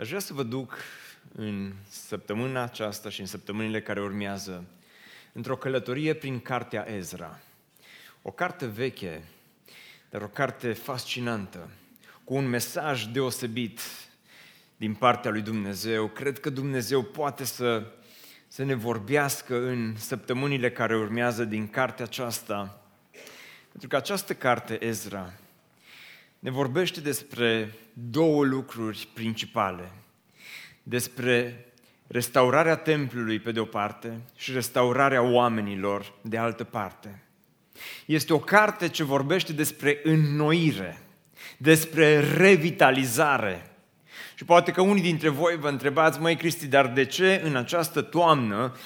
Aș vrea să vă duc în săptămâna aceasta și în săptămânile care urmează într-o călătorie prin cartea Ezra. O carte veche, dar o carte fascinantă, cu un mesaj deosebit din partea lui Dumnezeu. Cred că Dumnezeu poate să, să ne vorbească în săptămânile care urmează din cartea aceasta. Pentru că această carte, Ezra, ne vorbește despre două lucruri principale. Despre restaurarea templului pe de o parte și restaurarea oamenilor de altă parte. Este o carte ce vorbește despre înnoire, despre revitalizare. Și poate că unii dintre voi vă întrebați, măi Cristi, dar de ce în această toamnă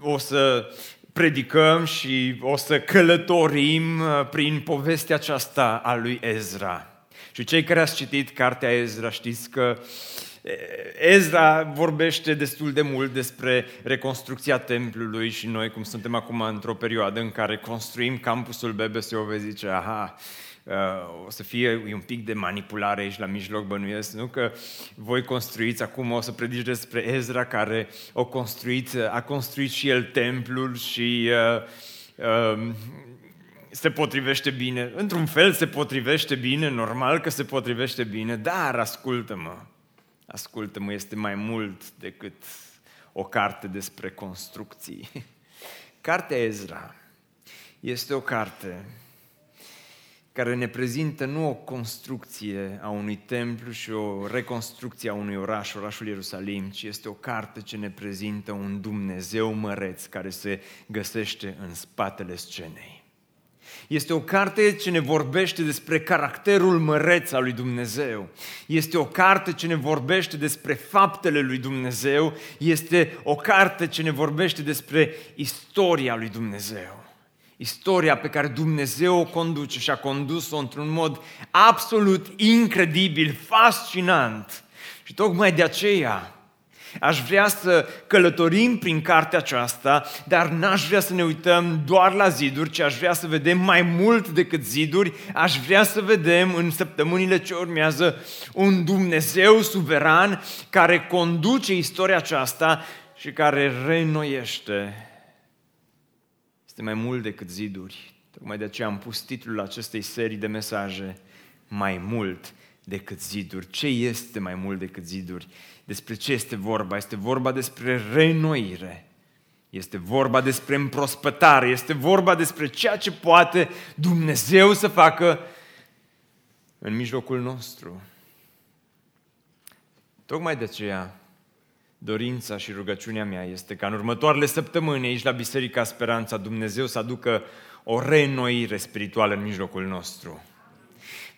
o să predicăm și o să călătorim uh, prin povestea aceasta a lui Ezra? Și cei care ați citit cartea Ezra știți că Ezra vorbește destul de mult despre reconstrucția templului și noi, cum suntem acum într-o perioadă în care construim campusul BBSO, vei zice, aha, uh, o să fie un pic de manipulare aici la mijloc, bănuiesc, nu? Că voi construiți acum, o să predici despre Ezra care a construit, a construit și el templul și uh, uh, se potrivește bine. Într-un fel se potrivește bine, normal că se potrivește bine, dar ascultă-mă, ascultă-mă, este mai mult decât o carte despre construcții. Cartea Ezra este o carte care ne prezintă nu o construcție a unui templu și o reconstrucție a unui oraș, orașul Ierusalim, ci este o carte ce ne prezintă un Dumnezeu măreț care se găsește în spatele scenei. Este o carte ce ne vorbește despre caracterul măreț al lui Dumnezeu. Este o carte ce ne vorbește despre faptele lui Dumnezeu. Este o carte ce ne vorbește despre istoria lui Dumnezeu. Istoria pe care Dumnezeu o conduce și a condus-o într-un mod absolut incredibil, fascinant. Și tocmai de aceea Aș vrea să călătorim prin cartea aceasta, dar n-aș vrea să ne uităm doar la ziduri, ci aș vrea să vedem mai mult decât ziduri. Aș vrea să vedem în săptămânile ce urmează un Dumnezeu suveran care conduce istoria aceasta și care reînnoiește. Este mai mult decât ziduri. Tocmai de aceea am pus titlul acestei serii de mesaje, Mai mult decât ziduri. Ce este mai mult decât ziduri? Despre ce este vorba? Este vorba despre reînnoire. Este vorba despre împrospătare. Este vorba despre ceea ce poate Dumnezeu să facă în mijlocul nostru. Tocmai de aceea, dorința și rugăciunea mea este ca în următoarele săptămâni aici la Biserica Speranța Dumnezeu să aducă o reînnoire spirituală în mijlocul nostru.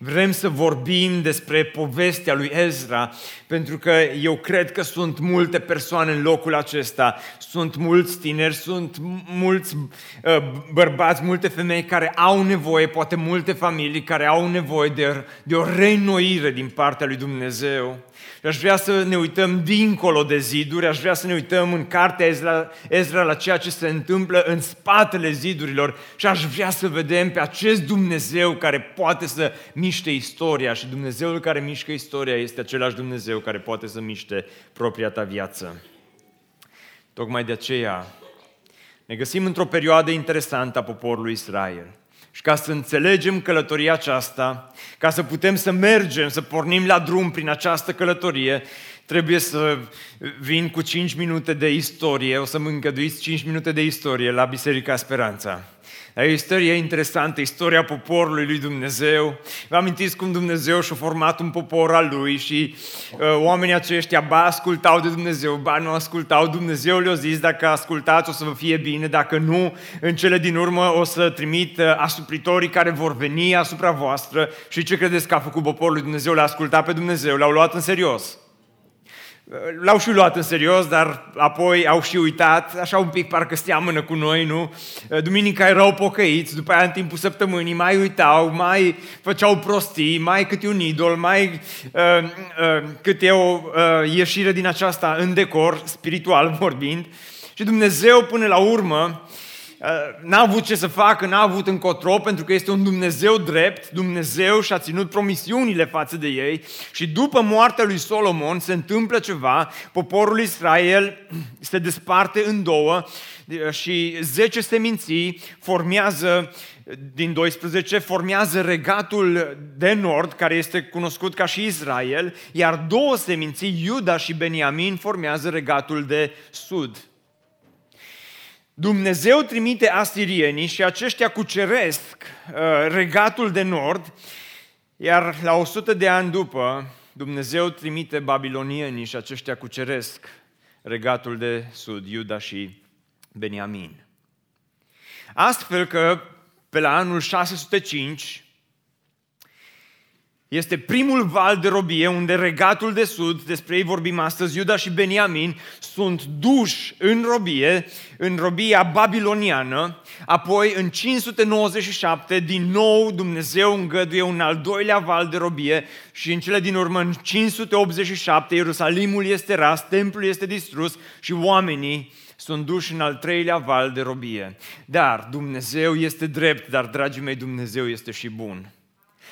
Vrem să vorbim despre povestea lui Ezra, pentru că eu cred că sunt multe persoane în locul acesta, sunt mulți tineri, sunt mulți uh, bărbați, multe femei care au nevoie, poate multe familii care au nevoie de, de o reînnoire din partea lui Dumnezeu. Și aș vrea să ne uităm dincolo de ziduri, aș vrea să ne uităm în cartea Ezra, Ezra la ceea ce se întâmplă în spatele zidurilor și aș vrea să vedem pe acest Dumnezeu care poate să miște istoria și Dumnezeul care mișcă istoria este același Dumnezeu care poate să miște propria ta viață. Tocmai de aceea ne găsim într-o perioadă interesantă a poporului Israel. Și ca să înțelegem călătoria aceasta, ca să putem să mergem, să pornim la drum prin această călătorie, trebuie să vin cu 5 minute de istorie, o să mă îngăduiți 5 minute de istorie la Biserica Speranța. E o istorie interesantă, istoria poporului lui Dumnezeu. Vă amintiți cum Dumnezeu și-a format un popor al lui și uh, oamenii aceștia ba ascultau de Dumnezeu, ba nu ascultau. Dumnezeu le-a zis, dacă ascultați o să vă fie bine, dacă nu, în cele din urmă o să trimit uh, asupritorii care vor veni asupra voastră. Și ce credeți că a făcut poporul lui Dumnezeu? L-a ascultat pe Dumnezeu, l-au luat în serios. L-au și luat în serios, dar apoi au și uitat, așa un pic parcă seamănă cu noi, nu? Duminica erau pocăiți, după aia în timpul săptămânii mai uitau, mai făceau prostii, mai câte un idol, mai uh, uh, câte o uh, ieșire din aceasta în decor, spiritual vorbind. Și Dumnezeu până la urmă n-a avut ce să facă, n-a avut încotro, pentru că este un Dumnezeu drept, Dumnezeu și-a ținut promisiunile față de ei și după moartea lui Solomon se întâmplă ceva, poporul Israel se desparte în două și 10 seminții formează din 12 formează regatul de nord, care este cunoscut ca și Israel, iar două seminții, Iuda și Beniamin, formează regatul de sud. Dumnezeu trimite asirienii și aceștia cuceresc uh, regatul de nord, iar la 100 de ani după, Dumnezeu trimite babilonienii și aceștia cuceresc regatul de sud, Iuda și Beniamin. Astfel că pe la anul 605 este primul val de robie unde regatul de sud, despre ei vorbim astăzi, Iuda și Beniamin, sunt duși în robie, în robia babiloniană, apoi în 597 din nou Dumnezeu îngăduie un al doilea val de robie și în cele din urmă în 587 Ierusalimul este ras, templul este distrus și oamenii sunt duși în al treilea val de robie. Dar Dumnezeu este drept, dar, dragii mei, Dumnezeu este și bun.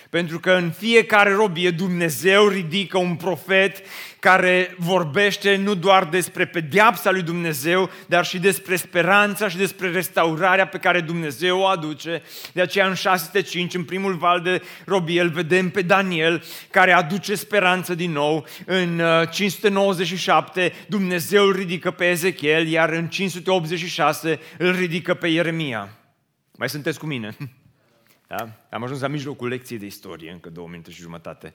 Pentru că în fiecare robie Dumnezeu ridică un profet care vorbește nu doar despre pedeapsa lui Dumnezeu, dar și despre speranța și despre restaurarea pe care Dumnezeu o aduce. De aceea în 605, în primul val de robie, îl vedem pe Daniel, care aduce speranță din nou. În 597, uh, Dumnezeu îl ridică pe Ezechiel, iar în 586 îl ridică pe Ieremia. Mai sunteți cu mine? Da? Am ajuns la mijlocul lecției de istorie, încă două minute și jumătate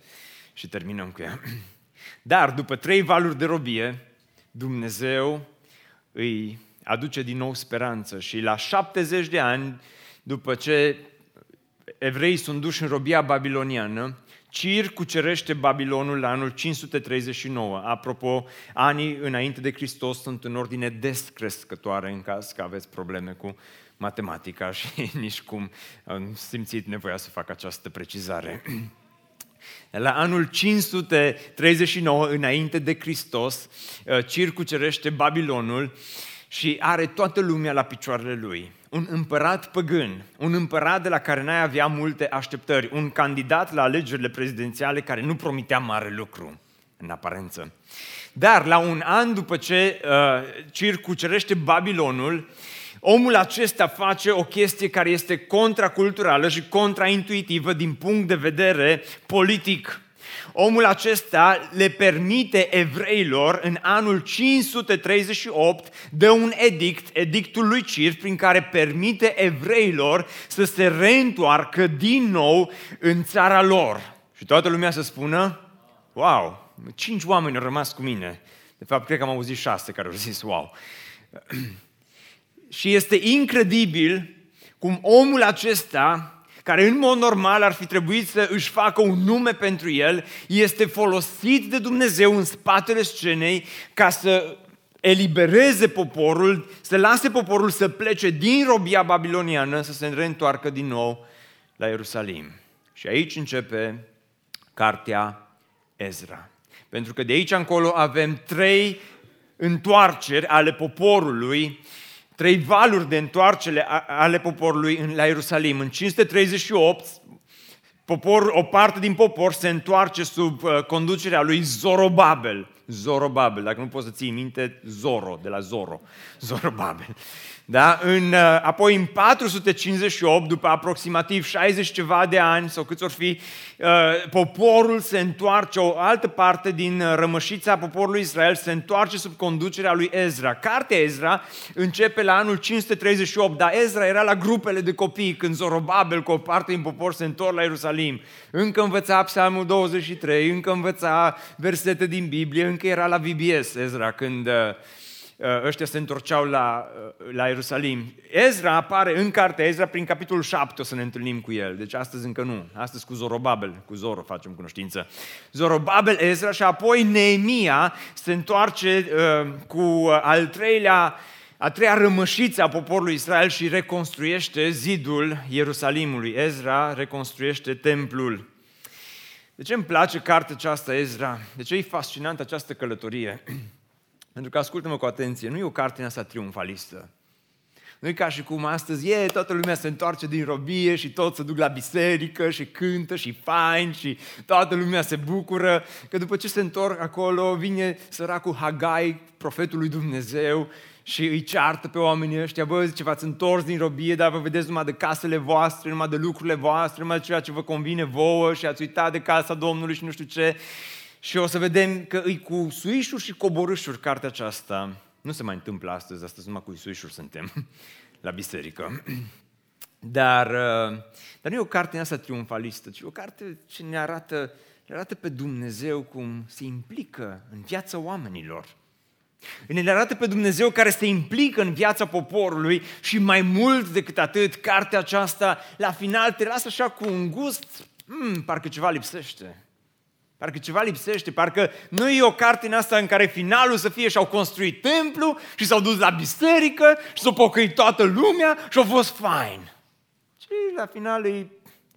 și terminăm cu ea. Dar după trei valuri de robie, Dumnezeu îi aduce din nou speranță și la 70 de ani, după ce evreii sunt duși în robia babiloniană, Cir cucerește Babilonul la anul 539. Apropo, anii înainte de Hristos sunt în ordine descrescătoare în caz că aveți probleme cu matematica și nici cum am simțit nevoia să fac această precizare. La anul 539 înainte de Hristos, uh, Cir cucerește Babilonul și are toată lumea la picioarele lui. Un împărat păgân, un împărat de la care n-ai avea multe așteptări, un candidat la alegerile prezidențiale care nu promitea mare lucru, în aparență. Dar la un an după ce uh, Cir cucerește Babilonul, omul acesta face o chestie care este contraculturală și contraintuitivă din punct de vedere politic. Omul acesta le permite evreilor în anul 538 de un edict, edictul lui Cir, prin care permite evreilor să se reîntoarcă din nou în țara lor. Și toată lumea să spună, wow, cinci oameni au rămas cu mine. De fapt, cred că am auzit șase care au zis, wow. Și este incredibil cum omul acesta, care în mod normal ar fi trebuit să își facă un nume pentru el, este folosit de Dumnezeu în spatele scenei ca să elibereze poporul, să lase poporul să plece din robia babiloniană, să se reîntoarcă din nou la Ierusalim. Și aici începe cartea Ezra. Pentru că de aici încolo avem trei întoarceri ale poporului trei valuri de întoarcere ale poporului la Ierusalim. În 538, popor, o parte din popor se întoarce sub uh, conducerea lui Zorobabel. Zorobabel, dacă nu poți să ții minte, Zoro, de la Zoro. Zorobabel. Da? În, uh, apoi în 458, după aproximativ 60 ceva de ani, sau câți or fi, uh, poporul se întoarce, o altă parte din uh, rămășița poporului Israel se întoarce sub conducerea lui Ezra. Cartea Ezra începe la anul 538, dar Ezra era la grupele de copii când Zorobabel cu o parte din popor se întorc la Ierusalim. Încă învăța Psalmul 23, încă învăța versete din Biblie, încă era la VBS Ezra când Uh, ăștia se întorceau la, uh, la Ierusalim. Ezra apare în cartea Ezra prin capitolul 7, o să ne întâlnim cu el. Deci astăzi încă nu. Astăzi cu Zorobabel, cu Zoro facem cunoștință. Zorobabel, Ezra și apoi Neemia se întoarce uh, cu al treilea a treia rămășiță a poporului Israel și reconstruiește zidul Ierusalimului. Ezra reconstruiește templul. De ce îmi place cartea aceasta, Ezra? De ce e fascinantă această călătorie? Pentru că, ascultă-mă cu atenție, nu e o carte în asta triumfalistă. Nu e ca și cum astăzi, e, toată lumea se întoarce din robie și toți se duc la biserică și cântă și fain și toată lumea se bucură, că după ce se întorc acolo vine săracul Hagai, profetul lui Dumnezeu, și îi ceartă pe oamenii ăștia, bă, zice, v-ați întors din robie, dar vă vedeți numai de casele voastre, numai de lucrurile voastre, numai de ceea ce vă convine vouă și ați uitat de casa Domnului și nu știu ce. Și o să vedem că îi cu suișuri și coborâșuri cartea aceasta. Nu se mai întâmplă astăzi, astăzi numai cu suișuri suntem la biserică. Dar, uh, dar nu e o carte asta triumfalistă, ci o carte ce ne arată, ne arată pe Dumnezeu cum se implică în viața oamenilor. Ne arată pe Dumnezeu care se implică în viața poporului și mai mult decât atât, cartea aceasta la final te lasă așa cu un gust, mm, parcă ceva lipsește. Parcă ceva lipsește, parcă nu e o carte în asta în care finalul să fie și-au construit templu și s-au dus la biserică și s-au pocăit toată lumea și au fost fain. Și la final ei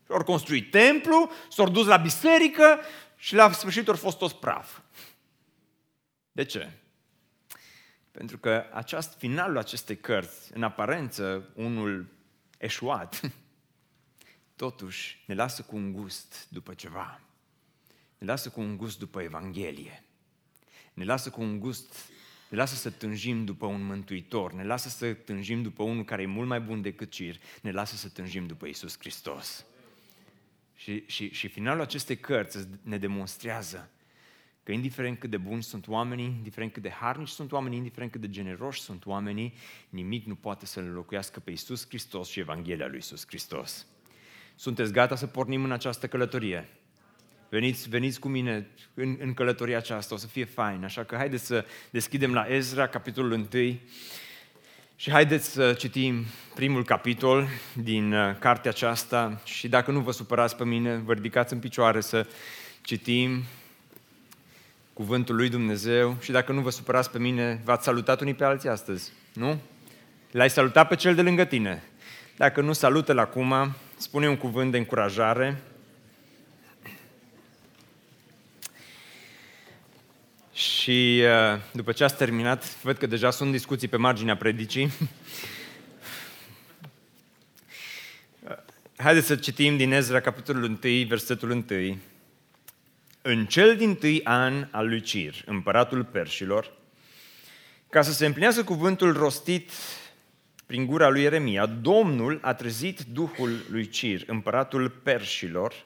au construit templu, s-au dus la biserică și la sfârșit au fost toți praf. De ce? Pentru că aceast, finalul acestei cărți, în aparență unul eșuat, totuși ne lasă cu un gust după ceva. Ne lasă cu un gust după Evanghelie. Ne lasă cu un gust, ne lasă să tânjim după un mântuitor, ne lasă să tânjim după unul care e mult mai bun decât Cir, ne lasă să tânjim după Isus Hristos. Și, și, și finalul acestei cărți ne demonstrează Că indiferent cât de buni sunt oamenii, indiferent cât de harnici sunt oamenii, indiferent cât de generoși sunt oamenii, nimic nu poate să înlocuiască pe Isus Hristos și Evanghelia lui Isus Hristos. Sunteți gata să pornim în această călătorie? Veniți, veniți cu mine în, în călătoria aceasta, o să fie fain. Așa că haideți să deschidem la Ezra, capitolul 1, și haideți să citim primul capitol din uh, cartea aceasta și dacă nu vă supărați pe mine, vă ridicați în picioare să citim cuvântul lui Dumnezeu și dacă nu vă supărați pe mine, v-ați salutat unii pe alții astăzi, nu? L-ai salutat pe cel de lângă tine. Dacă nu salută-l acum, spune un cuvânt de încurajare. Și uh, după ce ați terminat, văd că deja sunt discuții pe marginea predicii. Haideți să citim din Ezra, capitolul 1, versetul 1. În cel din tâi an al lui Cir, împăratul Perșilor, ca să se împlinească cuvântul rostit prin gura lui Ieremia, Domnul a trezit Duhul lui Cir, împăratul Perșilor,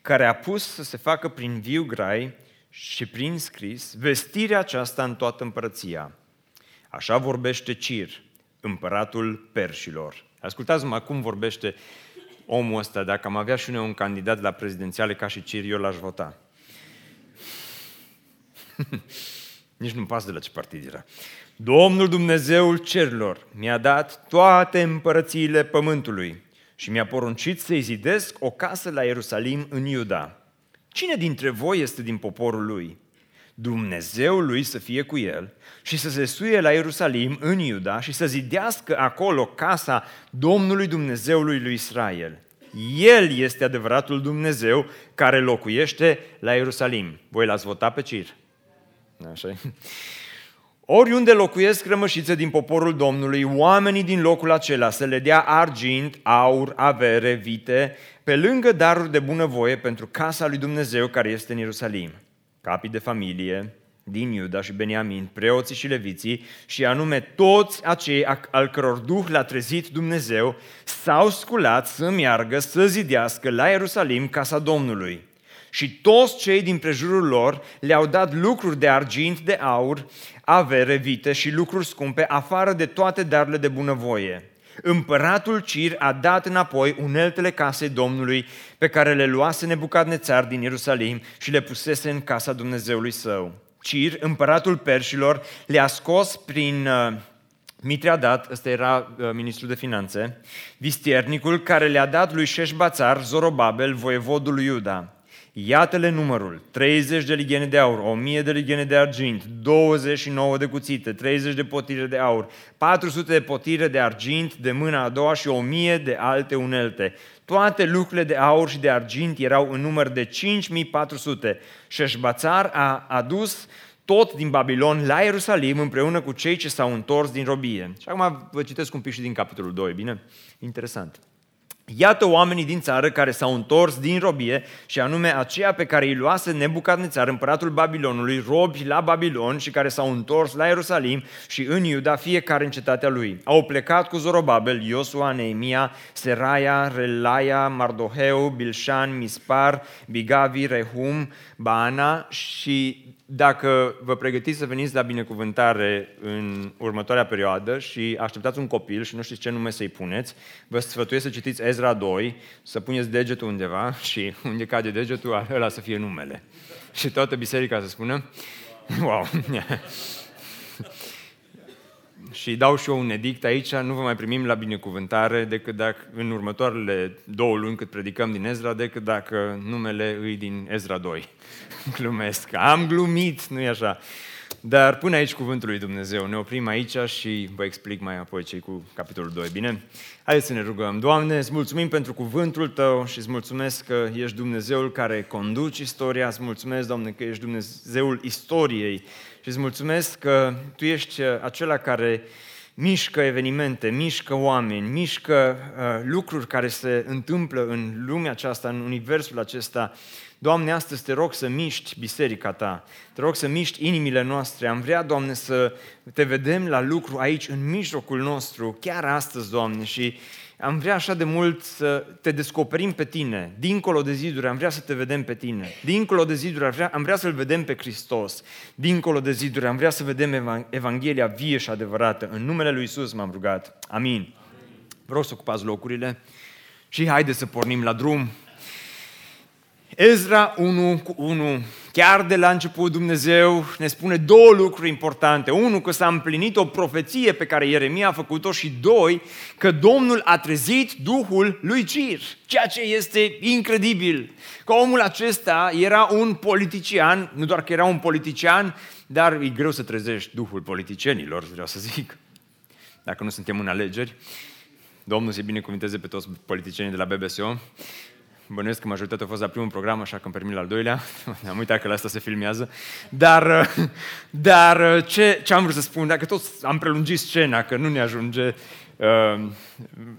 care a pus să se facă prin viu grai și prin scris vestirea aceasta în toată împărăția. Așa vorbește Cir, împăratul Perșilor. Ascultați-mă cum vorbește omul ăsta, dacă am avea și noi un candidat la prezidențiale ca și Cir, eu l-aș vota. Nici nu pasă de la ce partid era. Domnul Dumnezeul cerilor mi-a dat toate împărățiile pământului și mi-a poruncit să-i zidesc o casă la Ierusalim în Iuda. Cine dintre voi este din poporul lui? Dumnezeul lui să fie cu el și să se suie la Ierusalim în Iuda și să zidească acolo casa Domnului Dumnezeului lui Israel. El este adevăratul Dumnezeu care locuiește la Ierusalim. Voi l-ați votat pe Cir așa Oriunde locuiesc rămășițe din poporul Domnului, oamenii din locul acela să le dea argint, aur, avere, vite, pe lângă daruri de bunăvoie pentru casa lui Dumnezeu care este în Ierusalim. Capii de familie din Iuda și Beniamin, preoții și leviții, și anume toți acei al căror duh l-a trezit Dumnezeu, s-au sculat să meargă să zidească la Ierusalim casa Domnului și toți cei din prejurul lor le-au dat lucruri de argint, de aur, avere, vite și lucruri scumpe, afară de toate darurile de bunăvoie. Împăratul Cir a dat înapoi uneltele casei Domnului pe care le luase Nebucadnețar din Ierusalim și le pusese în casa Dumnezeului său. Cir, împăratul perșilor, le-a scos prin uh, Mitriadat, ăsta era uh, ministrul de finanțe, vistiernicul care le-a dat lui Șeșbațar, Zorobabel, voievodul lui Iuda. Iată-le numărul, 30 de lighene de aur, 1000 de lighene de argint, 29 de cuțite, 30 de potire de aur, 400 de potire de argint de mâna a doua și 1000 de alte unelte. Toate lucrurile de aur și de argint erau în număr de 5400. Șeșbațar a adus tot din Babilon la Ierusalim împreună cu cei ce s-au întors din robie. Și acum vă citesc un pic și din capitolul 2, bine? Interesant. Iată oamenii din țară care s-au întors din robie și anume aceia pe care îi luase Nebucadnețar, împăratul Babilonului, robi la Babilon și care s-au întors la Ierusalim și în Iuda, fiecare în cetatea lui. Au plecat cu Zorobabel, Iosua, Neemia, Seraia, Relaia, Mardoheu, Bilșan, Mispar, Bigavi, Rehum, Baana și dacă vă pregătiți să veniți la binecuvântare în următoarea perioadă și așteptați un copil și nu știți ce nume să-i puneți, vă sfătuiesc să citiți Ezra 2, să puneți degetul undeva și unde cade degetul, ăla să fie numele. Și toată biserica să spună, wow! și dau și eu un edict aici, nu vă mai primim la binecuvântare decât dacă în următoarele două luni cât predicăm din Ezra, decât dacă numele îi din Ezra 2. Glumesc, am glumit, nu e așa. Dar până aici cuvântul lui Dumnezeu. Ne oprim aici și vă explic mai apoi cei cu capitolul 2, bine? Haideți să ne rugăm. Doamne, îți mulțumim pentru cuvântul Tău și îți mulțumesc că ești Dumnezeul care conduci istoria. Îți mulțumesc, Doamne, că ești Dumnezeul istoriei și îți mulțumesc că Tu ești acela care mișcă evenimente, mișcă oameni, mișcă uh, lucruri care se întâmplă în lumea aceasta, în universul acesta. Doamne, astăzi te rog să miști biserica Ta, te rog să miști inimile noastre. Am vrea, Doamne, să te vedem la lucru aici, în mijlocul nostru, chiar astăzi, Doamne, și am vrea așa de mult să te descoperim pe tine. Dincolo de ziduri am vrea să te vedem pe tine. Dincolo de ziduri am vrea, am vrea să-L vedem pe Hristos. Dincolo de ziduri am vrea să vedem Evanghelia vie și adevărată. În numele Lui Isus m-am rugat. Amin. Vreau să ocupați locurile și haide să pornim la drum. Ezra 1 cu 1, chiar de la început Dumnezeu ne spune două lucruri importante. Unu, că s-a împlinit o profeție pe care Ieremia a făcut-o și doi, că Domnul a trezit Duhul lui Cir, ceea ce este incredibil. Că omul acesta era un politician, nu doar că era un politician, dar e greu să trezești Duhul politicienilor, vreau să zic, dacă nu suntem în alegeri. Domnul se binecuvinteze pe toți politicienii de la BBSO. Bănuiesc că majoritatea a fost la primul program, așa că îmi permit la al doilea. Am uitat că la asta se filmează. Dar, dar ce, ce am vrut să spun, dacă tot am prelungit scena, că nu ne ajunge, uh,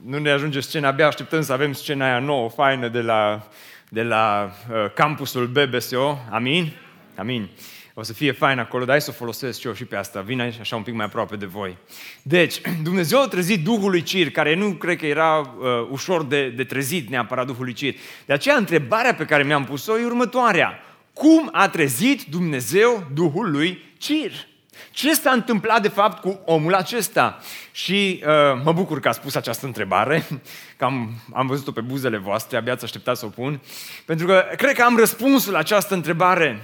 nu ne ajunge scena, abia așteptăm să avem scena aia nouă, faină de la, de la uh, campusul BBSO. Amin? Amin o să fie fain acolo, dar hai să o folosesc și eu și pe asta. Vin aici așa un pic mai aproape de voi. Deci, Dumnezeu a trezit Duhul lui Cir, care nu cred că era uh, ușor de, de trezit neapărat Duhul lui Cir. De aceea, întrebarea pe care mi-am pus-o e următoarea. Cum a trezit Dumnezeu Duhul lui Cir? Ce s-a întâmplat de fapt cu omul acesta? Și uh, mă bucur că a spus această întrebare, că am, am văzut-o pe buzele voastre, abia ați așteptat să o pun, pentru că cred că am răspunsul la această întrebare.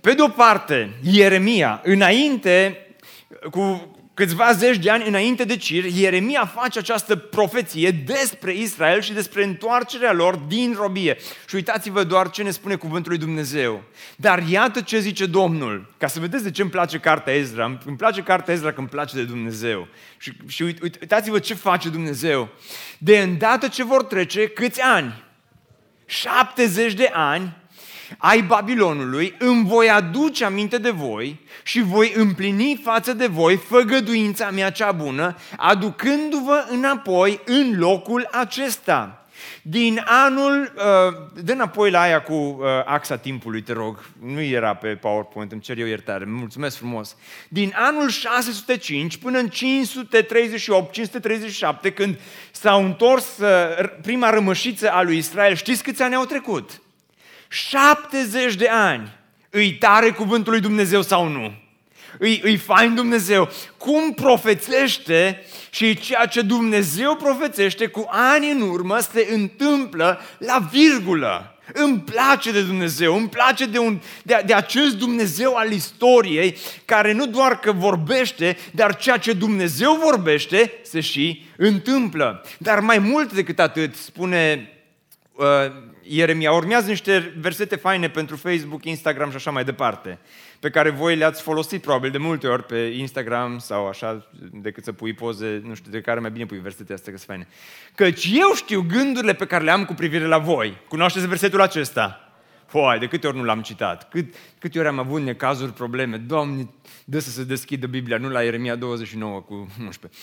Pe de o parte, Ieremia, înainte, cu câțiva zeci de ani înainte de Cir, Ieremia face această profeție despre Israel și despre întoarcerea lor din robie. Și uitați-vă doar ce ne spune cuvântul lui Dumnezeu. Dar iată ce zice Domnul, ca să vedeți de ce îmi place cartea Ezra. Îmi place cartea Ezra că îmi place de Dumnezeu. Și, și uitați-vă ce face Dumnezeu. De îndată ce vor trece câți ani? 70 de ani ai Babilonului, îmi voi aduce aminte de voi și voi împlini față de voi făgăduința mea cea bună, aducându-vă înapoi în locul acesta. Din anul, uh, dă înapoi la aia cu uh, axa timpului, te rog, nu era pe PowerPoint, îmi cer eu iertare, mulțumesc frumos. Din anul 605 până în 538-537, când s-au întors uh, prima rămășiță a lui Israel, știți câți ani au trecut? 70 de ani. Îi tare cuvântul lui Dumnezeu sau nu? Îi, îi fain Dumnezeu. Cum profețește și ceea ce Dumnezeu profețește cu ani în urmă se întâmplă la virgulă. Îmi place de Dumnezeu, îmi place de, un, de, de acest Dumnezeu al istoriei care nu doar că vorbește, dar ceea ce Dumnezeu vorbește se și întâmplă. Dar mai mult decât atât, spune uh, Ieremia. Urmează niște versete faine pentru Facebook, Instagram și așa mai departe, pe care voi le-ați folosit probabil de multe ori pe Instagram sau așa, decât să pui poze, nu știu, de care mai bine pui versete astea că sunt faine. Căci eu știu gândurile pe care le am cu privire la voi. Cunoașteți versetul acesta? Poi, de câte ori nu l-am citat? Cât, câte ori am avut necazuri, probleme? Doamne, dă să se deschidă Biblia, nu la Ieremia 29 cu 11.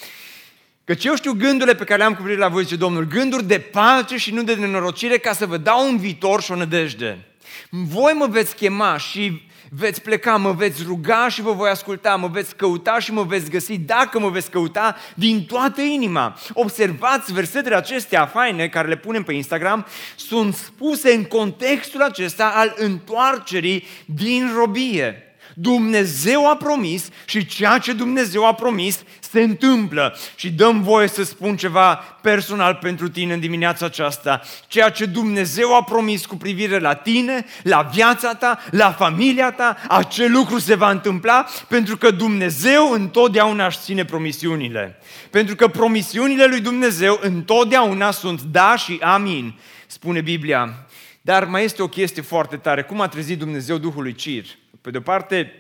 Căci eu știu gândurile pe care le-am cu privire la voi, zice Domnul, gânduri de pace și nu de nenorocire, ca să vă dau un viitor și o nădejde. Voi mă veți chema și veți pleca, mă veți ruga și vă voi asculta, mă veți căuta și mă veți găsi, dacă mă veți căuta din toată inima. Observați versetele acestea faine care le punem pe Instagram, sunt spuse în contextul acesta al întoarcerii din robie. Dumnezeu a promis și ceea ce Dumnezeu a promis se întâmplă. Și dăm voie să spun ceva personal pentru tine în dimineața aceasta. Ceea ce Dumnezeu a promis cu privire la tine, la viața ta, la familia ta, acel lucru se va întâmpla pentru că Dumnezeu întotdeauna își ține promisiunile. Pentru că promisiunile lui Dumnezeu întotdeauna sunt da și amin, spune Biblia. Dar mai este o chestie foarte tare. Cum a trezit Dumnezeu Duhului Cir? Pe de o parte,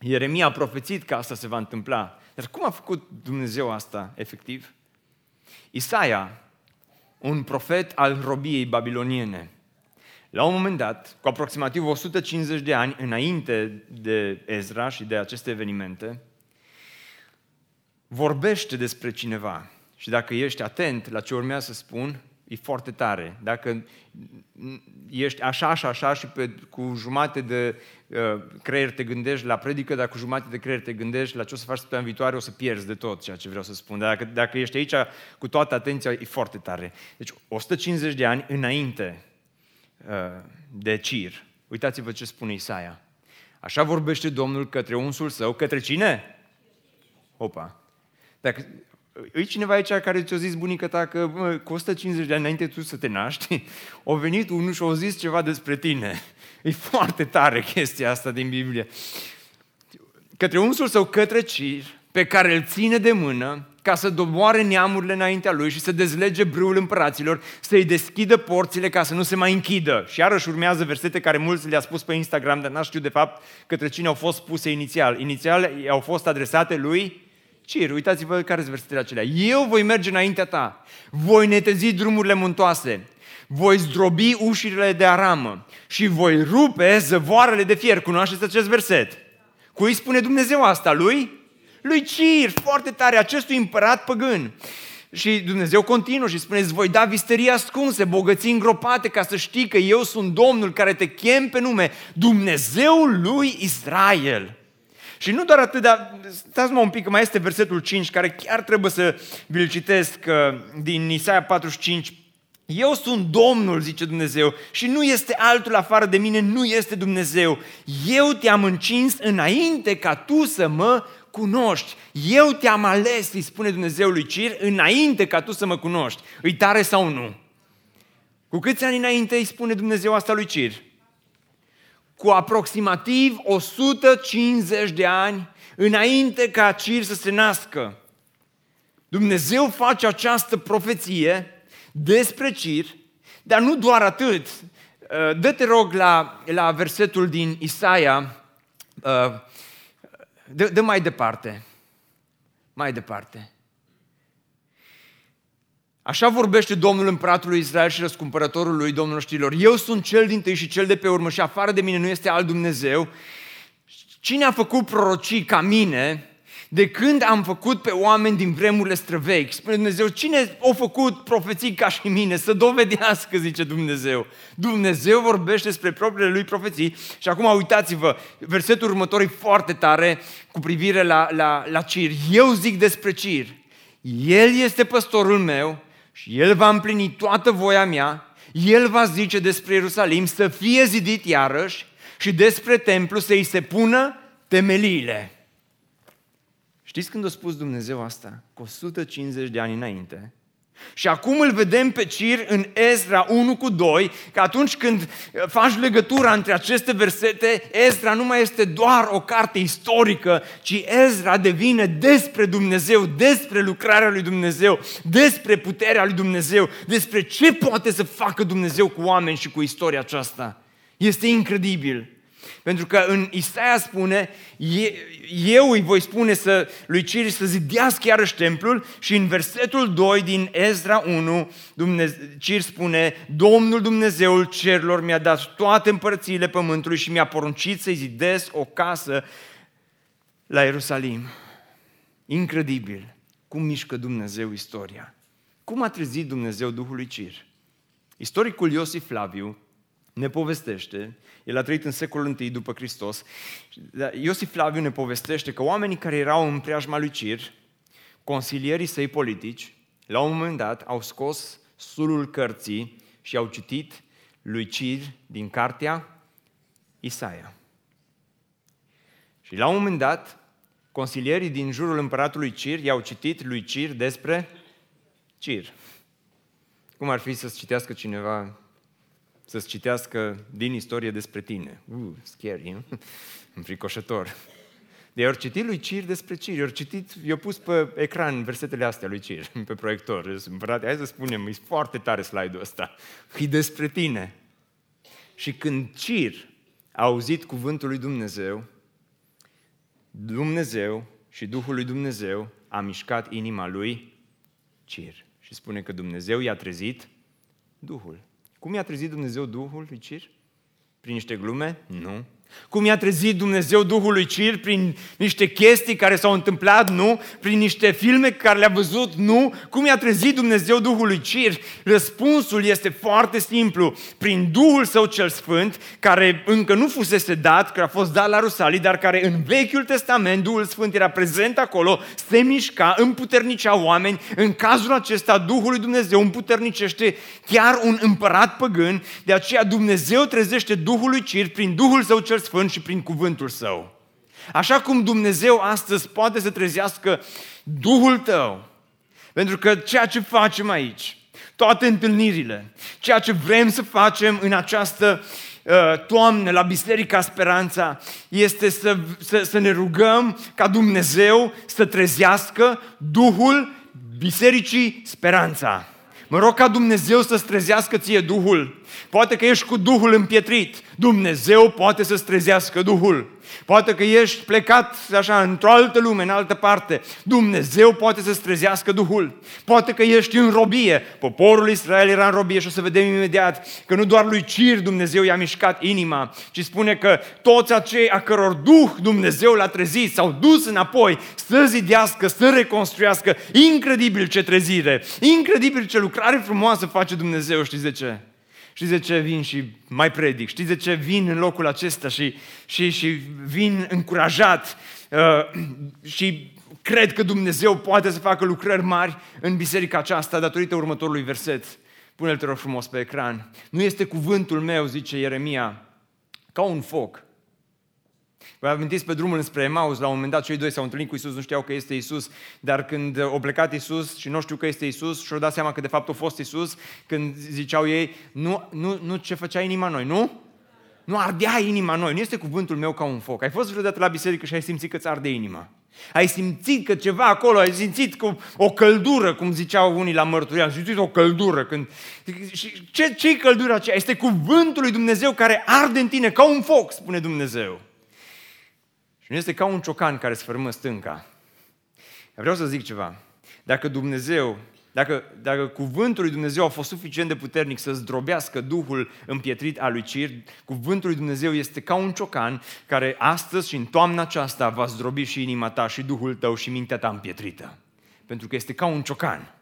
Ieremia a profețit că asta se va întâmpla. Dar cum a făcut Dumnezeu asta efectiv? Isaia, un profet al robiei babiloniene, la un moment dat, cu aproximativ 150 de ani înainte de Ezra și de aceste evenimente, vorbește despre cineva. Și dacă ești atent la ce urmează să spun, e foarte tare. Dacă ești așa și așa și pe, cu jumate de uh, creier te gândești la predică, dar cu jumate de creier te gândești la ce o să faci săptămâna viitoare, o să pierzi de tot ceea ce vreau să spun. Dacă, dacă ești aici cu toată atenția, e foarte tare. Deci 150 de ani înainte uh, de Cir. Uitați-vă ce spune Isaia. Așa vorbește Domnul către unsul său, către cine? Opa. Dacă, E cineva aici care ți-a zis bunica ta că mă, cu 150 de ani înainte tu să te naști, a venit unul și a zis ceva despre tine. E foarte tare chestia asta din Biblie. Către unsul sau către Cir, pe care îl ține de mână, ca să doboare neamurile înaintea lui și să dezlege brâul împăraților, să-i deschidă porțile ca să nu se mai închidă. Și iarăși urmează versete care mulți le-a spus pe Instagram, dar n-aș știu de fapt către cine au fost spuse inițial. Inițial au fost adresate lui Cir, uitați-vă care sunt versetele acelea. Eu voi merge înaintea ta, voi netezi drumurile muntoase, voi zdrobi ușile de aramă și voi rupe zăvoarele de fier. Cunoașteți acest verset? Cui spune Dumnezeu asta? Lui? Lui Cir, foarte tare, acestui împărat păgân. Și Dumnezeu continuă și spune, îți voi da visterii ascunse, bogății îngropate, ca să știi că eu sunt Domnul care te chem pe nume, Dumnezeul lui Israel. Și nu doar atât, dar stați-mă un pic, că mai este versetul 5, care chiar trebuie să vi-l citesc din Isaia 45. Eu sunt Domnul, zice Dumnezeu, și nu este altul afară de mine, nu este Dumnezeu. Eu te-am încins înainte ca tu să mă cunoști. Eu te-am ales, îi spune Dumnezeu lui Cir, înainte ca tu să mă cunoști. Îi tare sau nu? Cu câți ani înainte îi spune Dumnezeu asta lui Cir? cu aproximativ 150 de ani înainte ca Cir să se nască. Dumnezeu face această profeție despre Cir, dar nu doar atât. Uh, dă-te rog la, la versetul din Isaia, uh, dă, dă mai departe, mai departe. Așa vorbește Domnul împăratului Israel și răscumpărătorul lui, Domnul știrilor. Eu sunt cel din tâi și cel de pe urmă și afară de mine nu este alt Dumnezeu. Cine a făcut prorocii ca mine de când am făcut pe oameni din vremurile străvechi? Spune Dumnezeu, cine a făcut profeții ca și mine? Să dovedească, zice Dumnezeu. Dumnezeu vorbește despre propriile lui profeții și acum uitați-vă, versetul următor e foarte tare cu privire la, la, la Cir. Eu zic despre Cir, el este păstorul meu și El va împlini toată voia mea, El va zice despre Ierusalim să fie zidit iarăși și despre templu să-i se pună temeliile. Știți când a spus Dumnezeu asta? Cu 150 de ani înainte. Și acum îl vedem pe Cir în Ezra 1 cu 2, că atunci când faci legătura între aceste versete, Ezra nu mai este doar o carte istorică, ci Ezra devine despre Dumnezeu, despre lucrarea lui Dumnezeu, despre puterea lui Dumnezeu, despre ce poate să facă Dumnezeu cu oameni și cu istoria aceasta. Este incredibil. Pentru că în Isaia spune, eu îi voi spune să, lui Ciri să zidească iarăși templul și în versetul 2 din Ezra 1, Dumnezeu, Cir spune, Domnul Dumnezeul cerilor mi-a dat toate împărățiile pământului și mi-a poruncit să-i zidesc o casă la Ierusalim. Incredibil cum mișcă Dumnezeu istoria. Cum a trezit Dumnezeu Duhului Cir? Istoricul Iosif Flaviu ne povestește, el a trăit în secolul I după Hristos, Iosif Flaviu ne povestește că oamenii care erau în preajma lui Cir, consilierii săi politici, la un moment dat au scos sulul cărții și au citit lui Cir din cartea Isaia. Și la un moment dat, consilierii din jurul împăratului Cir i-au citit lui Cir despre Cir. Cum ar fi să-ți citească cineva, să-ți citească din istorie despre tine? Uh, scary, nu? Înfricoșător. De ori citit lui Cir despre Cir, ori citit, i-a pus pe ecran versetele astea lui Cir, pe proiector. Frate, hai să spunem, e foarte tare slide-ul ăsta. E despre tine. Și când Cir a auzit cuvântul lui Dumnezeu, Dumnezeu și Duhul lui Dumnezeu a mișcat inima lui Cir. Și spune că Dumnezeu i-a trezit Duhul. Cum i-a trezit Dumnezeu Duhul lui Cir? Prin niște glume? Nu. Cum i-a trezit Dumnezeu Duhul lui Cir prin niște chestii care s-au întâmplat? Nu. Prin niște filme care le-a văzut? Nu. Cum i-a trezit Dumnezeu Duhul lui Cir? Răspunsul este foarte simplu. Prin Duhul Său cel Sfânt, care încă nu fusese dat, că a fost dat la Rusalii, dar care în Vechiul Testament Duhul Sfânt era prezent acolo, se mișca, împuternicea oameni. În cazul acesta, Duhul lui Dumnezeu împuternicește chiar un împărat păgân. De aceea Dumnezeu trezește Duhul lui Cir prin Duhul Său cel Sfânt și prin cuvântul Său. Așa cum Dumnezeu astăzi poate să trezească Duhul tău, pentru că ceea ce facem aici, toate întâlnirile, ceea ce vrem să facem în această uh, toamnă la Biserica Speranța este să, să, să ne rugăm ca Dumnezeu să trezească Duhul Bisericii Speranța. Mă rog ca Dumnezeu să-ți trezească ție Duhul. Poate că ești cu Duhul împietrit. Dumnezeu poate să-ți trezească Duhul. Poate că ești plecat așa într-o altă lume, în altă parte. Dumnezeu poate să-ți trezească Duhul. Poate că ești în robie. Poporul Israel era în robie și o să vedem imediat că nu doar lui Cir Dumnezeu i-a mișcat inima, ci spune că toți acei a căror Duh Dumnezeu l-a trezit s-au dus înapoi să zidească, să reconstruiască. Incredibil ce trezire! Incredibil ce lucrare frumoasă face Dumnezeu, știți de ce? Știți de ce vin și mai predic? Știți de ce vin în locul acesta și, și, și vin încurajat uh, și cred că Dumnezeu poate să facă lucrări mari în biserica aceasta datorită următorului verset. Pune-l, te rog frumos, pe ecran. Nu este cuvântul meu, zice Ieremia, ca un foc Vă amintiți pe drumul înspre Emaus, la un moment dat cei doi s-au întâlnit cu Isus, nu știau că este Isus, dar când a plecat Isus și nu știu că este Isus și au dat seama că de fapt a fost Isus, când ziceau ei, nu, nu, nu ce făcea inima noi, nu? Nu ardea inima noi, nu este cuvântul meu ca un foc. Ai fost vreodată la biserică și ai simțit că îți arde inima. Ai simțit că ceva acolo, ai simțit cu o căldură, cum ziceau unii la mărturie, ai simțit o căldură. Când... Și ce, ce căldură aceea? Este cuvântul lui Dumnezeu care arde în tine ca un foc, spune Dumnezeu. Nu este ca un ciocan care sfârmă stânca. Vreau să zic ceva. Dacă Dumnezeu, dacă, dacă cuvântul lui Dumnezeu a fost suficient de puternic să zdrobească Duhul împietrit al lui Cir, cuvântul lui Dumnezeu este ca un ciocan care astăzi și în toamna aceasta va zdrobi și inima ta și Duhul tău și mintea ta împietrită. Pentru că este ca un ciocan.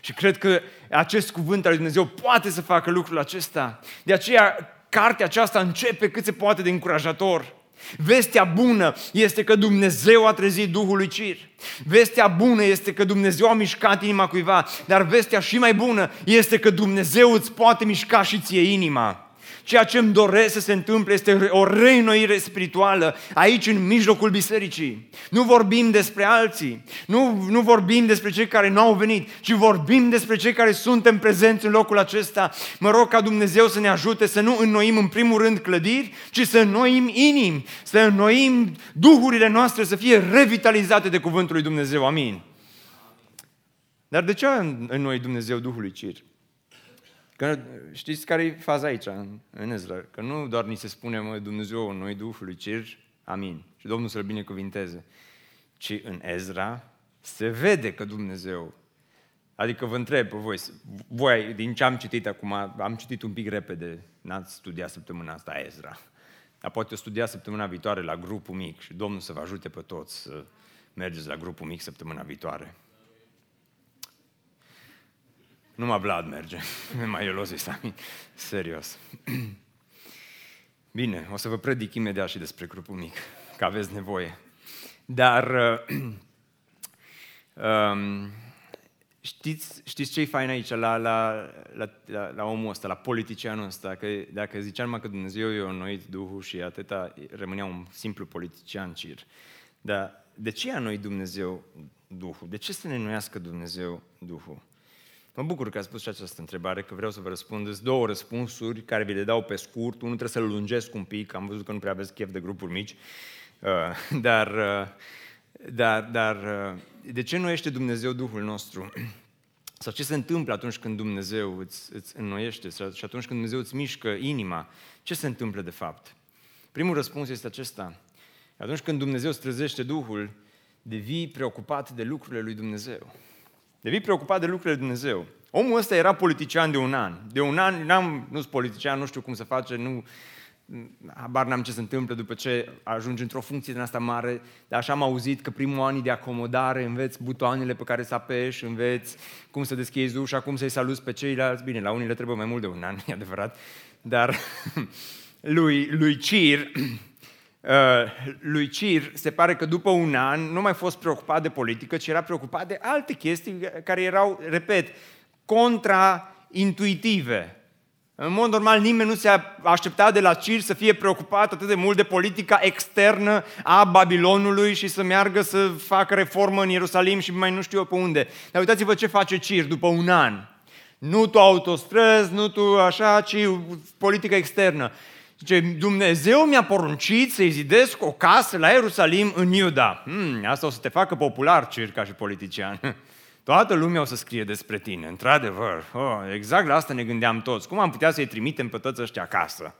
Și cred că acest cuvânt al lui Dumnezeu poate să facă lucrul acesta. De aceea, cartea aceasta începe cât se poate de încurajator. Vestea bună este că Dumnezeu a trezit Duhul lui Cir. Vestea bună este că Dumnezeu a mișcat inima cuiva, dar vestea și mai bună este că Dumnezeu îți poate mișca și ție inima. Ceea ce îmi doresc să se întâmple este o reînnoire spirituală aici în mijlocul bisericii. Nu vorbim despre alții, nu, nu vorbim despre cei care nu au venit, ci vorbim despre cei care suntem prezenți în locul acesta. Mă rog ca Dumnezeu să ne ajute să nu înnoim în primul rând clădiri, ci să înnoim inimi, să înnoim duhurile noastre să fie revitalizate de Cuvântul lui Dumnezeu. Amin. Dar de ce în noi Dumnezeu Duhului Cir? Că, știți care e faza aici, în, în Ezra? Că nu doar ni se spune, mă, Dumnezeu, noi Duhului Cer, amin, și Domnul să-L binecuvinteze, ci în Ezra se vede că Dumnezeu Adică vă întreb pe voi, voi, din ce am citit acum, am citit un pic repede, n-ați studiat săptămâna asta Ezra. Dar poate o studia săptămâna viitoare la grupul mic și Domnul să vă ajute pe toți să mergeți la grupul mic săptămâna viitoare. Numai Vlad merge. Mai el o zis, amin. Serios. Bine, o să vă predic imediat și despre grupul mic, că aveți nevoie. Dar uh, um, știți, știți ce e fain aici la, la, la, la, la omul ăsta, la politicianul ăsta? Că dacă ziceam că Dumnezeu i-a înnoit Duhul și atâta, rămânea un simplu politician cir. Dar de ce a noi Dumnezeu Duhul? De ce să ne înnoiască Dumnezeu Duhul? Mă bucur că ați spus și această întrebare, că vreau să vă răspund. două răspunsuri care vi le dau pe scurt. Unul trebuie să-l lungesc un pic, am văzut că nu prea aveți chef de grupuri mici. Uh, dar, uh, dar, dar uh, de ce nu este Dumnezeu Duhul nostru? Sau ce se întâmplă atunci când Dumnezeu îți, îți înnoiește și atunci când Dumnezeu îți mișcă inima? Ce se întâmplă de fapt? Primul răspuns este acesta. Atunci când Dumnezeu îți trezește Duhul, devii preocupat de lucrurile lui Dumnezeu. Devii preocupat de lucrurile lui Dumnezeu. Omul ăsta era politician de un an. De un an, n-am, nu sunt politician, nu știu cum să face, nu, habar n-am ce se întâmplă după ce ajungi într-o funcție din asta mare, dar așa am auzit că primul an de acomodare înveți butoanele pe care să apeși, înveți cum să deschizi ușa, cum să-i saluți pe ceilalți. Bine, la unii le trebuie mai mult de un an, e adevărat, dar lui, lui Cir, uh, lui Cir se pare că după un an nu mai fost preocupat de politică, ci era preocupat de alte chestii care erau, repet, contraintuitive în mod normal, nimeni nu se aștepta de la Cir să fie preocupat atât de mult de politica externă a Babilonului și să meargă să facă reformă în Ierusalim și mai nu știu eu pe unde. Dar uitați-vă ce face Cir după un an. Nu tu autostrăzi, nu tu așa, ci politică externă. Zice, Dumnezeu mi-a poruncit să-i zidesc o casă la Ierusalim în Iuda. Hmm, asta o să te facă popular, Cir, ca și politician. Toată lumea o să scrie despre tine, într-adevăr. Oh, exact la asta ne gândeam toți. Cum am putea să-i trimitem pe toți ăștia acasă?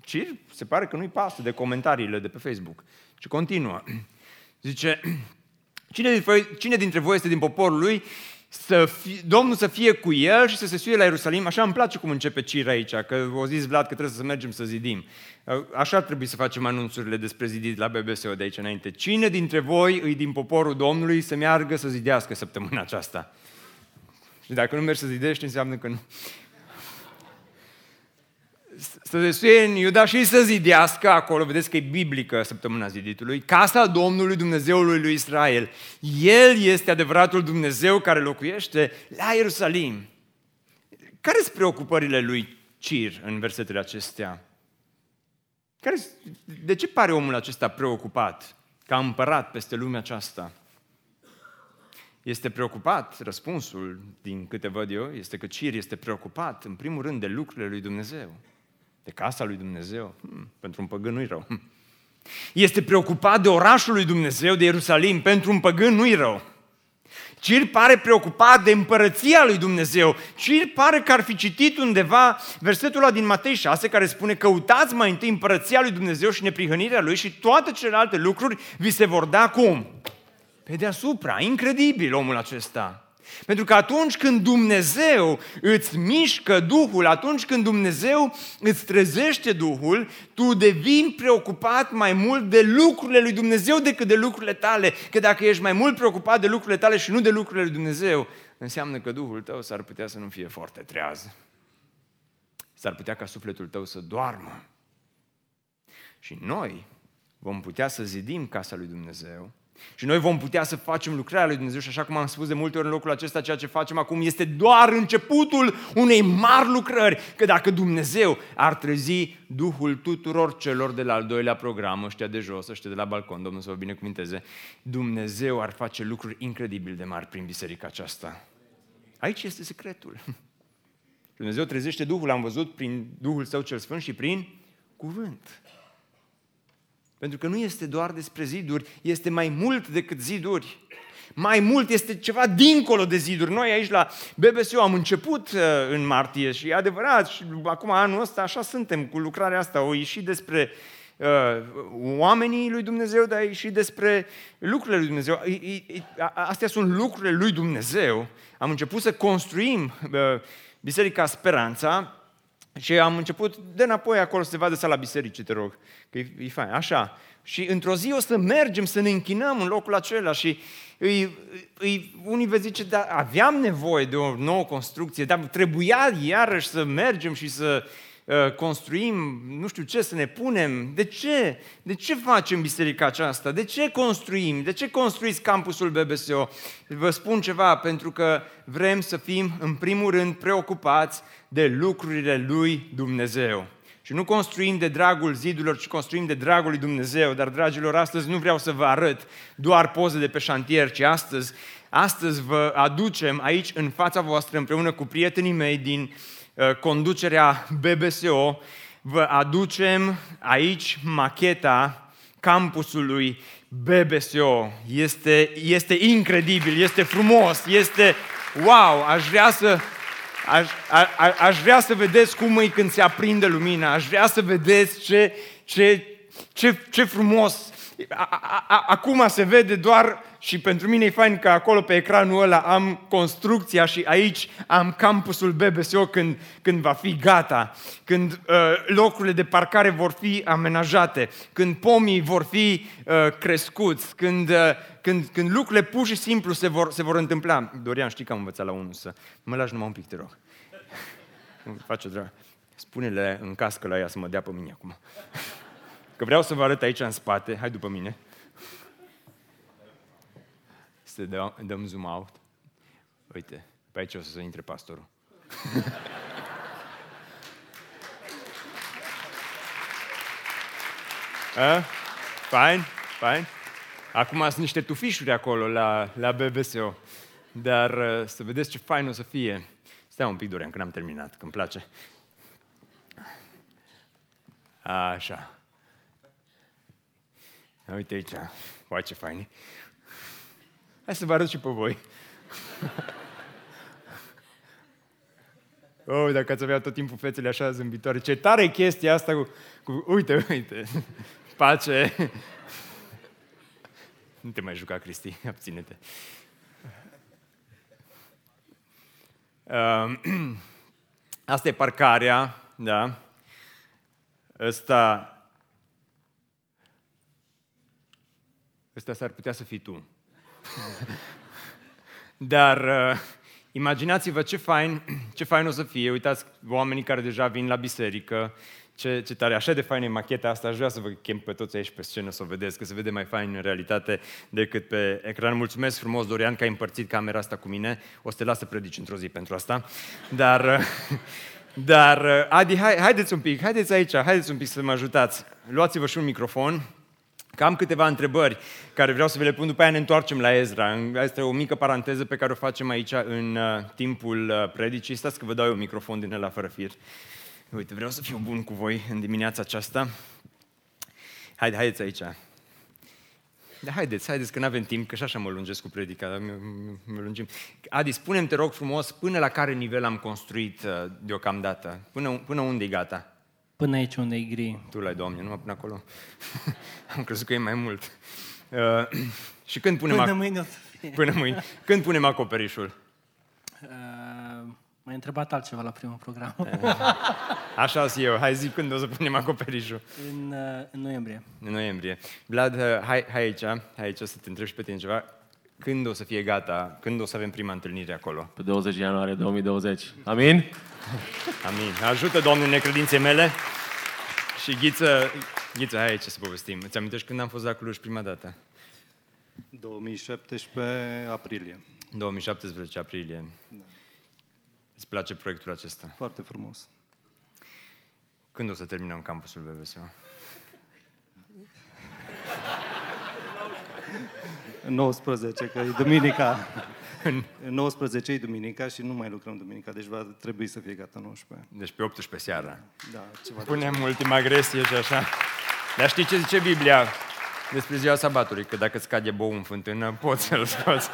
Cir se pare că nu-i pasă de comentariile de pe Facebook. Și continuă. Zice, cine dintre, voi, cine dintre voi este din poporul lui să fie, Domnul să fie cu el și să se suie la Ierusalim. Așa îmi place cum începe Cir aici, că o zis Vlad că trebuie să mergem să zidim. Așa ar trebui să facem anunțurile despre zidit la BBSO de aici înainte. Cine dintre voi îi din poporul Domnului să meargă să zidească săptămâna aceasta? Și dacă nu mergi să zidești, înseamnă că nu să se suie în Iuda și să zidească acolo, vedeți că e biblică săptămâna ziditului, casa Domnului Dumnezeului lui Israel. El este adevăratul Dumnezeu care locuiește la Ierusalim. Care sunt preocupările lui Cir în versetele acestea? Care, de ce pare omul acesta preocupat ca împărat peste lumea aceasta? Este preocupat, răspunsul din câte văd eu, este că Cir este preocupat în primul rând de lucrurile lui Dumnezeu. De casa lui Dumnezeu? Hmm, pentru un păgân nu-i rău. Hmm. Este preocupat de orașul lui Dumnezeu, de Ierusalim. Pentru un păgân nu-i rău. Cir pare preocupat de împărăția lui Dumnezeu. Cir pare că ar fi citit undeva versetul ăla din Matei 6 care spune căutați mai întâi împărăția lui Dumnezeu și neprihănirea lui și toate celelalte lucruri vi se vor da cum? Pe deasupra. Incredibil omul acesta. Pentru că atunci când Dumnezeu îți mișcă Duhul, atunci când Dumnezeu îți trezește Duhul, tu devii preocupat mai mult de lucrurile lui Dumnezeu decât de lucrurile tale. Că dacă ești mai mult preocupat de lucrurile tale și nu de lucrurile lui Dumnezeu, înseamnă că Duhul tău s-ar putea să nu fie foarte treaz. S-ar putea ca sufletul tău să doarmă. Și noi vom putea să zidim casa lui Dumnezeu și noi vom putea să facem lucrarea lui Dumnezeu și așa cum am spus de multe ori în locul acesta, ceea ce facem acum este doar începutul unei mari lucrări. Că dacă Dumnezeu ar trezi Duhul tuturor celor de la al doilea program, ăștia de jos, ăștia de la balcon, Domnul să vă binecuvinteze, Dumnezeu ar face lucruri incredibil de mari prin biserica aceasta. Aici este secretul. Dumnezeu trezește Duhul, am văzut, prin Duhul Său cel Sfânt și prin cuvânt. Pentru că nu este doar despre ziduri, este mai mult decât ziduri. mai mult, este ceva dincolo de ziduri. Noi aici la BBSU am început uh, în martie și e adevărat, și acum anul ăsta așa suntem cu lucrarea asta, o ieși despre uh, oamenii lui Dumnezeu, dar și despre lucrurile lui Dumnezeu. Astea sunt lucrurile lui Dumnezeu. Am început să construim uh, Biserica Speranța și am început de înapoi acolo să se vadă sala bisericii, te rog, că e, e fain. Așa. Și într-o zi o să mergem să ne închinăm în locul acela și îi, îi, unii vă zice, da, aveam nevoie de o nouă construcție, dar trebuia iarăși să mergem și să uh, construim, nu știu ce, să ne punem. De ce? De ce facem biserica aceasta? De ce construim? De ce construiți campusul BBSO? Vă spun ceva, pentru că vrem să fim, în primul rând, preocupați de lucrurile lui Dumnezeu. Și nu construim de dragul zidurilor, ci construim de dragul lui Dumnezeu. Dar, dragilor, astăzi nu vreau să vă arăt doar poze de pe șantier, ci astăzi, astăzi vă aducem aici în fața voastră, împreună cu prietenii mei din uh, conducerea BBSO, vă aducem aici macheta campusului BBSO. Este, este incredibil, este frumos, este wow! Aș vrea să Aș, a, a, aș vrea să vedeți cum e când se aprinde lumina, aș vrea să vedeți ce, ce, ce, ce frumos. A, a, a, acum se vede doar, și pentru mine e fain că acolo pe ecranul ăla am construcția și aici am campusul BBSO când, când va fi gata, când uh, locurile de parcare vor fi amenajate, când pomii vor fi uh, crescuți, când, uh, când, când lucrurile pur și simplu se vor, se vor întâmpla. Dorian, știi că am învățat la unul să mă lași numai un pic, te rog. Face drag. Spune-le în cască la ea să mă dea pe mine acum. Că vreau să vă arăt aici în spate. Hai după mine. Să dăm, dăm zoom out. Uite, pe aici o să se intre pastorul. A? Fain, fain. Acum sunt niște tufișuri acolo la, la BBSO. Dar uh, să vedeți ce fain o să fie. Stai un pic, Dorian, că n-am terminat, că îmi place. Așa. Uite aici. Uai, ce fain. Hai să vă arăt și pe voi. Oh, dacă ați avea tot timpul fețele așa zâmbitoare. Ce tare e chestia asta cu, cu uite, uite, pace. Nu te mai juca, Cristi, abține-te. Uh, asta e parcarea, da? Ăsta, ăsta s-ar putea să fii tu. Dar uh, imaginați-vă ce fain, ce fain o să fie. Uitați oamenii care deja vin la biserică, ce, ce tare, așa de faină e macheta asta, aș vrea să vă chem pe toți aici pe scenă să o vedeți, că se vede mai fain în realitate decât pe ecran. Mulțumesc frumos, Dorian, că ai împărțit camera asta cu mine. O să te las să predici într-o zi pentru asta. Dar, dar Adi, hai, haideți un pic, haideți aici, haideți un pic să mă ajutați. Luați-vă și un microfon. Cam câteva întrebări care vreau să vi le pun, după aia ne întoarcem la Ezra. Asta e o mică paranteză pe care o facem aici în uh, timpul uh, predicii. Stați că vă dau eu un microfon din ăla fără fir. Uite, vreau să fiu bun cu voi în dimineața aceasta. Haide, haideți aici. Da, haideți, haideți, că nu avem timp, că și așa mă lungesc cu predica, dar mă lungim. Adi, spune te rog frumos, până la care nivel am construit uh, deocamdată? Până, până unde e gata? Până aici unde e gri. Tu l-ai, Doamne, nu până acolo. am crezut că e mai mult. Uh, și când punem... Până ac- mâine Până mâine. Când punem acoperișul? Uh, M-ai întrebat altceva la primul program. Așa zi eu. Hai zi când o să punem acoperișul. În, uh, în noiembrie. În noiembrie. Vlad, uh, hai, hai aici, hai aici să te întreb și pe tine ceva. Când o să fie gata? Când o să avem prima întâlnire acolo? Pe 20 ianuarie 2020. Amin? Amin. Ajută, Doamne, necredințe mele. Și Ghiță, Ghiță, hai aici să povestim. Îți amintești când am fost la Cluj prima dată? 2017 aprilie. 2017 aprilie. Da. Îți place proiectul acesta? Foarte frumos. Când o să terminăm campusul BBSO? În 19, că e duminica. În 19 e duminica și nu mai lucrăm duminica, deci va trebui să fie gata 19. Deci pe 18 seara. Da, ceva Punem ultima agresie și așa. Dar știi ce zice Biblia? despre ziua sabatului, că dacă scade bou în fântână, poți să-l scoți.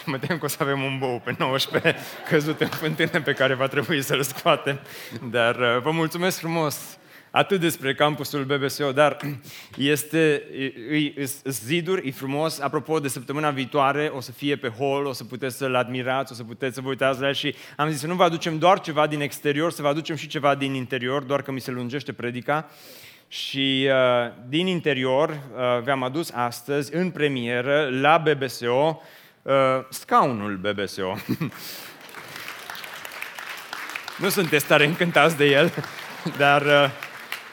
Și mă tem că o să avem un bou pe 19 căzut în fântână pe care va trebui să-l scoatem. Dar uh, vă mulțumesc frumos atât despre campusul BBSO, dar este e, e, ziduri, e frumos. Apropo de săptămâna viitoare, o să fie pe hol, o să puteți să-l admirați, o să puteți să vă uitați la el și am zis să nu vă aducem doar ceva din exterior, să vă aducem și ceva din interior, doar că mi se lungește predica. Și uh, din interior uh, v-am adus astăzi, în premieră, la BBSO, uh, scaunul BBSO. nu sunteți tare încântați de el, dar... Uh,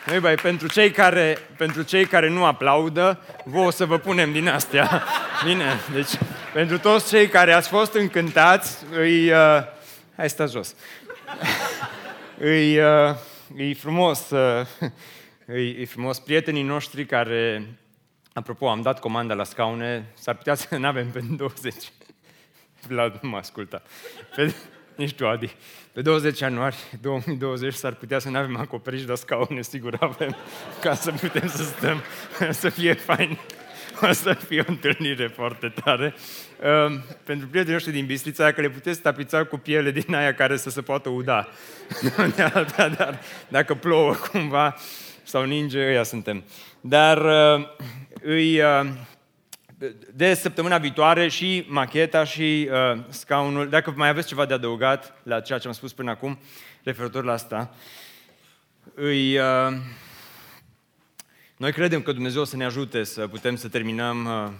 noi, bai, pentru cei, care, pentru cei care nu aplaudă, vă o să vă punem din astea. Bine? Deci, pentru toți cei care ați fost încântați, îi... Uh, hai, sta jos. îi, uh, îi frumos, uh, îi, îi frumos prietenii noștri care, apropo, am dat comanda la scaune, s-ar putea să nu avem pe 20. Vlad nu mă ascultă. Pe, nici tu, Adi. Pe 20 ianuarie 2020 s-ar putea să nu avem acoperiș de scaune, sigur avem, ca să putem să stăm, să fie fain. O să fie o întâlnire foarte tare. Uh, pentru prietenii noștri din Bistrița, că le puteți tapița cu piele din aia care să se poată uda. dar dacă plouă cumva sau ninge, ăia suntem. Dar uh, îi, uh, de săptămâna viitoare și macheta și uh, scaunul. Dacă mai aveți ceva de adăugat la ceea ce am spus până acum, referitor la asta, îi, uh, noi credem că Dumnezeu o să ne ajute să putem să terminăm uh,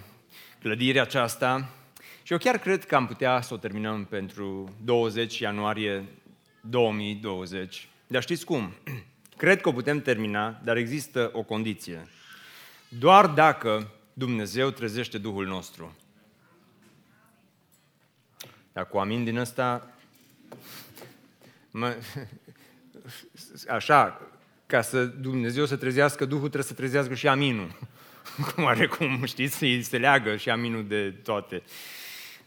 clădirea aceasta și eu chiar cred că am putea să o terminăm pentru 20 ianuarie 2020. Dar știți cum? Cred că o putem termina, dar există o condiție. Doar dacă Dumnezeu trezește Duhul nostru. Dar cu amin din ăsta, mă, așa, ca să Dumnezeu să trezească Duhul, trebuie să trezească și aminul. Cum are cum, știți, se leagă și aminul de toate.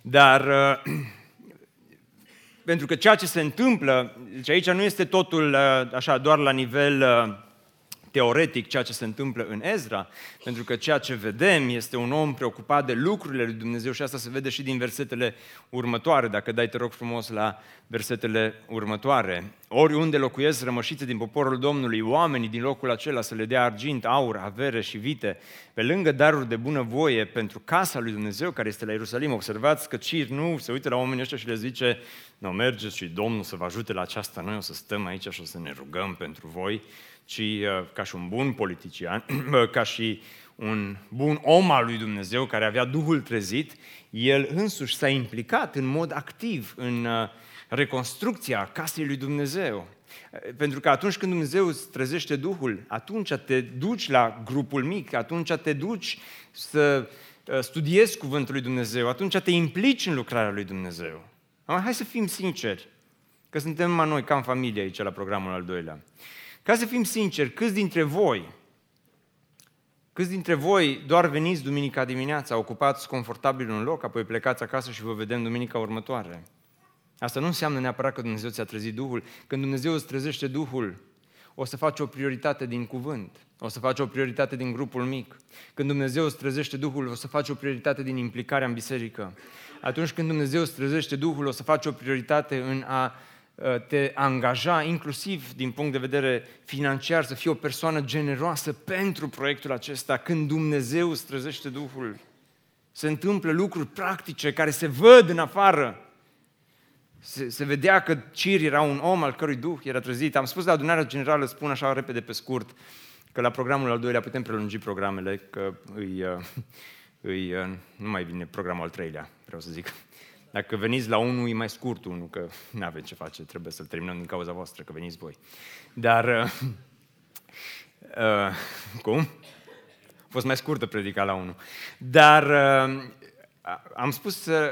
Dar, uh, pentru că ceea ce se întâmplă, deci aici nu este totul uh, așa doar la nivel uh, teoretic ceea ce se întâmplă în Ezra, pentru că ceea ce vedem este un om preocupat de lucrurile lui Dumnezeu și asta se vede și din versetele următoare, dacă dai, te rog frumos, la versetele următoare. Oriunde locuiesc rămășițe din poporul Domnului, oamenii din locul acela să le dea argint, aur, avere și vite, pe lângă daruri de bunăvoie pentru casa lui Dumnezeu care este la Ierusalim. Observați că Cir nu se uită la oamenii ăștia și le zice, nu, mergeți și Domnul să vă ajute la aceasta, noi o să stăm aici și o să ne rugăm pentru voi, ci uh, ca și un bun politician, ca și un bun om al lui Dumnezeu care avea Duhul trezit, el însuși s-a implicat în mod activ în uh, reconstrucția casei lui Dumnezeu. Pentru că atunci când Dumnezeu îți trezește Duhul, atunci te duci la grupul mic, atunci te duci să uh, studiezi Cuvântul lui Dumnezeu, atunci te implici în lucrarea lui Dumnezeu. Hai să fim sinceri, că suntem numai noi ca în familie aici la programul al doilea. Ca să fim sinceri, câți dintre voi, câți dintre voi doar veniți duminica dimineața, ocupați confortabil un loc, apoi plecați acasă și vă vedem duminica următoare? Asta nu înseamnă neapărat că Dumnezeu ți-a trezit Duhul. Când Dumnezeu îți trezește Duhul, o să faci o prioritate din cuvânt, o să faci o prioritate din grupul mic. Când Dumnezeu îți trezește Duhul, o să faci o prioritate din implicarea în biserică. Atunci când Dumnezeu îți trezește Duhul, o să faci o prioritate în a Uh, te angaja, inclusiv din punct de vedere financiar, să fii o persoană generoasă pentru proiectul acesta, când Dumnezeu îți trezește Duhul. Se întâmplă lucruri practice care se văd în afară. Se, se vedea că Cir era un om al cărui Duh era trezit. Am spus la adunarea generală, spun așa repede pe scurt, că la programul al doilea putem prelungi programele, că îi, uh, îi, uh, nu mai vine programul al treilea, vreau să zic. Dacă veniți la unul, e mai scurt unul, că nu avem ce face, trebuie să-l terminăm din cauza voastră, că veniți voi. Dar, uh, uh, cum? A fost mai scurtă predica la unul. Dar uh, am spus uh,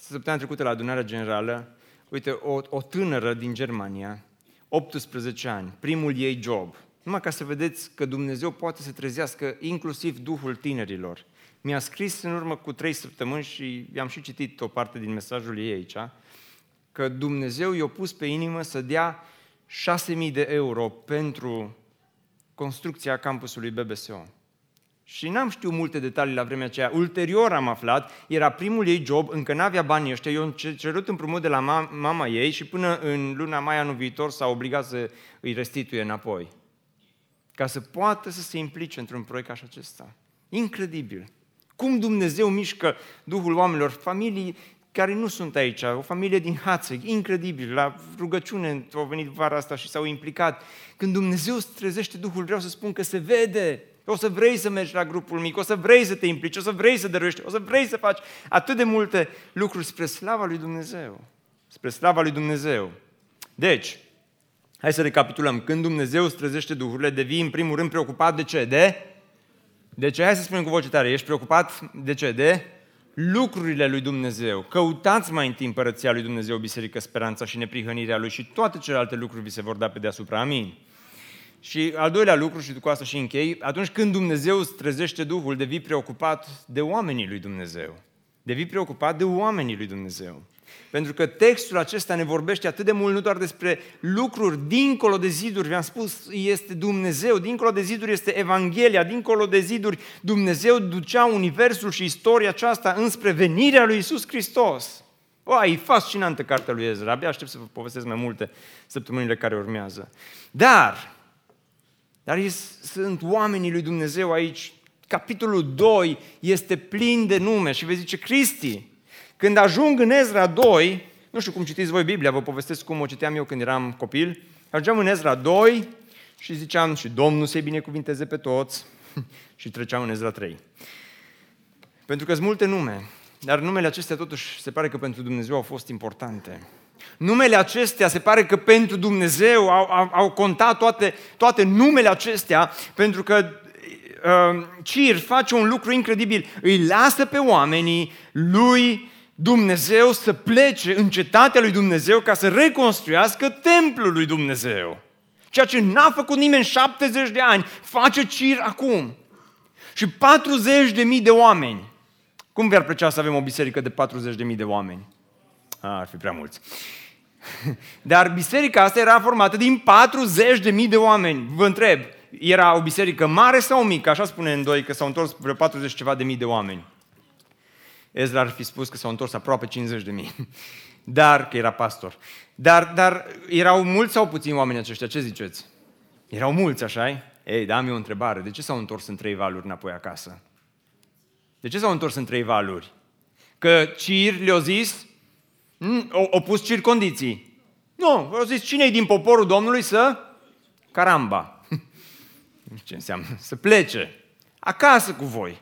săptămâna trecută la adunarea generală, uite, o, o tânără din Germania, 18 ani, primul ei job, numai ca să vedeți că Dumnezeu poate să trezească inclusiv Duhul tinerilor mi-a scris în urmă cu trei săptămâni și i-am și citit o parte din mesajul ei aici, că Dumnezeu i-a pus pe inimă să dea 6.000 de euro pentru construcția campusului BBSO. Și n-am știut multe detalii la vremea aceea. Ulterior am aflat, era primul ei job, încă n-avea banii ăștia, eu am cerut împrumut de la mama ei și până în luna mai anul viitor s-a obligat să îi restituie înapoi. Ca să poată să se implice într-un proiect ca acesta. Incredibil. Cum Dumnezeu mișcă Duhul oamenilor, familii care nu sunt aici, o familie din Hață, incredibil, la rugăciune au venit vara asta și s-au implicat. Când Dumnezeu îți trezește Duhul, vreau să spun că se vede. O să vrei să mergi la grupul mic, o să vrei să te implici, o să vrei să dăruiești, o să vrei să faci atât de multe lucruri spre slava lui Dumnezeu. Spre slava lui Dumnezeu. Deci, hai să recapitulăm. Când Dumnezeu îți trezește Duhurile, devii în primul rând preocupat de ce? De? De ce? Hai să spunem cu voce tare. Ești preocupat de ce? De? lucrurile lui Dumnezeu. Căutați mai întâi împărăția lui Dumnezeu, Biserică, speranța și neprihănirea lui și toate celelalte lucruri vi se vor da pe deasupra. Amin. Și al doilea lucru, și cu asta și închei, atunci când Dumnezeu îți trezește Duhul, devii preocupat de oamenii lui Dumnezeu. Devii preocupat de oamenii lui Dumnezeu. Pentru că textul acesta ne vorbește atât de mult nu doar despre lucruri dincolo de ziduri, vi-am spus, este Dumnezeu, dincolo de ziduri este Evanghelia, dincolo de ziduri Dumnezeu ducea universul și istoria aceasta înspre venirea lui Isus Hristos. O, e fascinantă cartea lui Ezra, abia aștept să vă povestesc mai multe săptămânile care urmează. Dar, dar sunt oamenii lui Dumnezeu aici. Capitolul 2 este plin de nume și vei zice, Cristi, când ajung în Ezra 2, nu știu cum citiți voi Biblia, vă povestesc cum o citeam eu când eram copil, ajungeam în Ezra 2 și ziceam și Domnul să-i binecuvinteze pe toți și treceam în Ezra 3. Pentru că sunt multe nume, dar numele acestea totuși se pare că pentru Dumnezeu au fost importante. Numele acestea se pare că pentru Dumnezeu au, au, au contat toate, toate numele acestea, pentru că uh, Cir face un lucru incredibil. Îi lasă pe oamenii lui Dumnezeu să plece în cetatea lui Dumnezeu ca să reconstruiască templul lui Dumnezeu. Ceea ce n-a făcut nimeni 70 de ani, face Cir acum. Și 40 de mii de oameni. Cum vi-ar plăcea să avem o biserică de 40 de mii de oameni? A, ar fi prea mulți. Dar biserica asta era formată din 40 de mii de oameni. Vă întreb, era o biserică mare sau mică? Așa spune în doi că s-au întors vreo 40 ceva de mii de oameni. Ezra ar fi spus că s-au întors aproape 50 de mii. Dar, că era pastor. Dar, dar erau mulți sau puțini oameni aceștia? Ce ziceți? Erau mulți, așa Ei, da, am eu o întrebare. De ce s-au întors în trei valuri înapoi acasă? De ce s-au întors în trei valuri? Că Cir le-a zis, mm, au pus Cir condiții. Nu, au zis, cine din poporul Domnului să? Caramba. Ce înseamnă? Să plece. Acasă cu voi.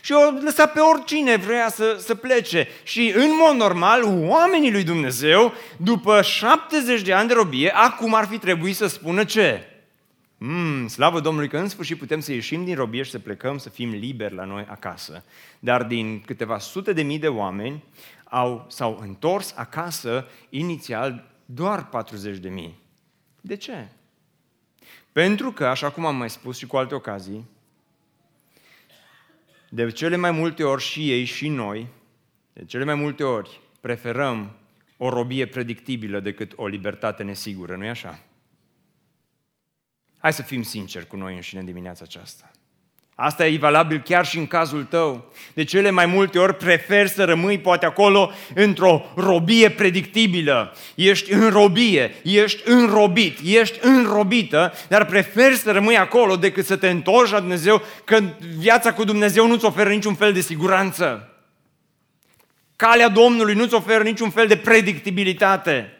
Și o lăsa pe oricine vrea să, să plece. Și în mod normal, oamenii lui Dumnezeu, după 70 de ani de robie, acum ar fi trebuit să spună ce? Mm, slavă Domnului că în sfârșit putem să ieșim din robie și să plecăm, să fim liberi la noi acasă. Dar din câteva sute de mii de oameni au, s-au întors acasă inițial doar 40 de mii. De ce? Pentru că, așa cum am mai spus și cu alte ocazii, de cele mai multe ori și ei și noi, de cele mai multe ori preferăm o robie predictibilă decât o libertate nesigură, nu-i așa? Hai să fim sinceri cu noi înșine dimineața aceasta. Asta e valabil chiar și în cazul tău. De cele mai multe ori preferi să rămâi poate acolo într-o robie predictibilă. Ești în robie, ești înrobit, ești înrobită, dar preferi să rămâi acolo decât să te întorci la Dumnezeu, că viața cu Dumnezeu nu-ți oferă niciun fel de siguranță. Calea Domnului nu-ți oferă niciun fel de predictibilitate.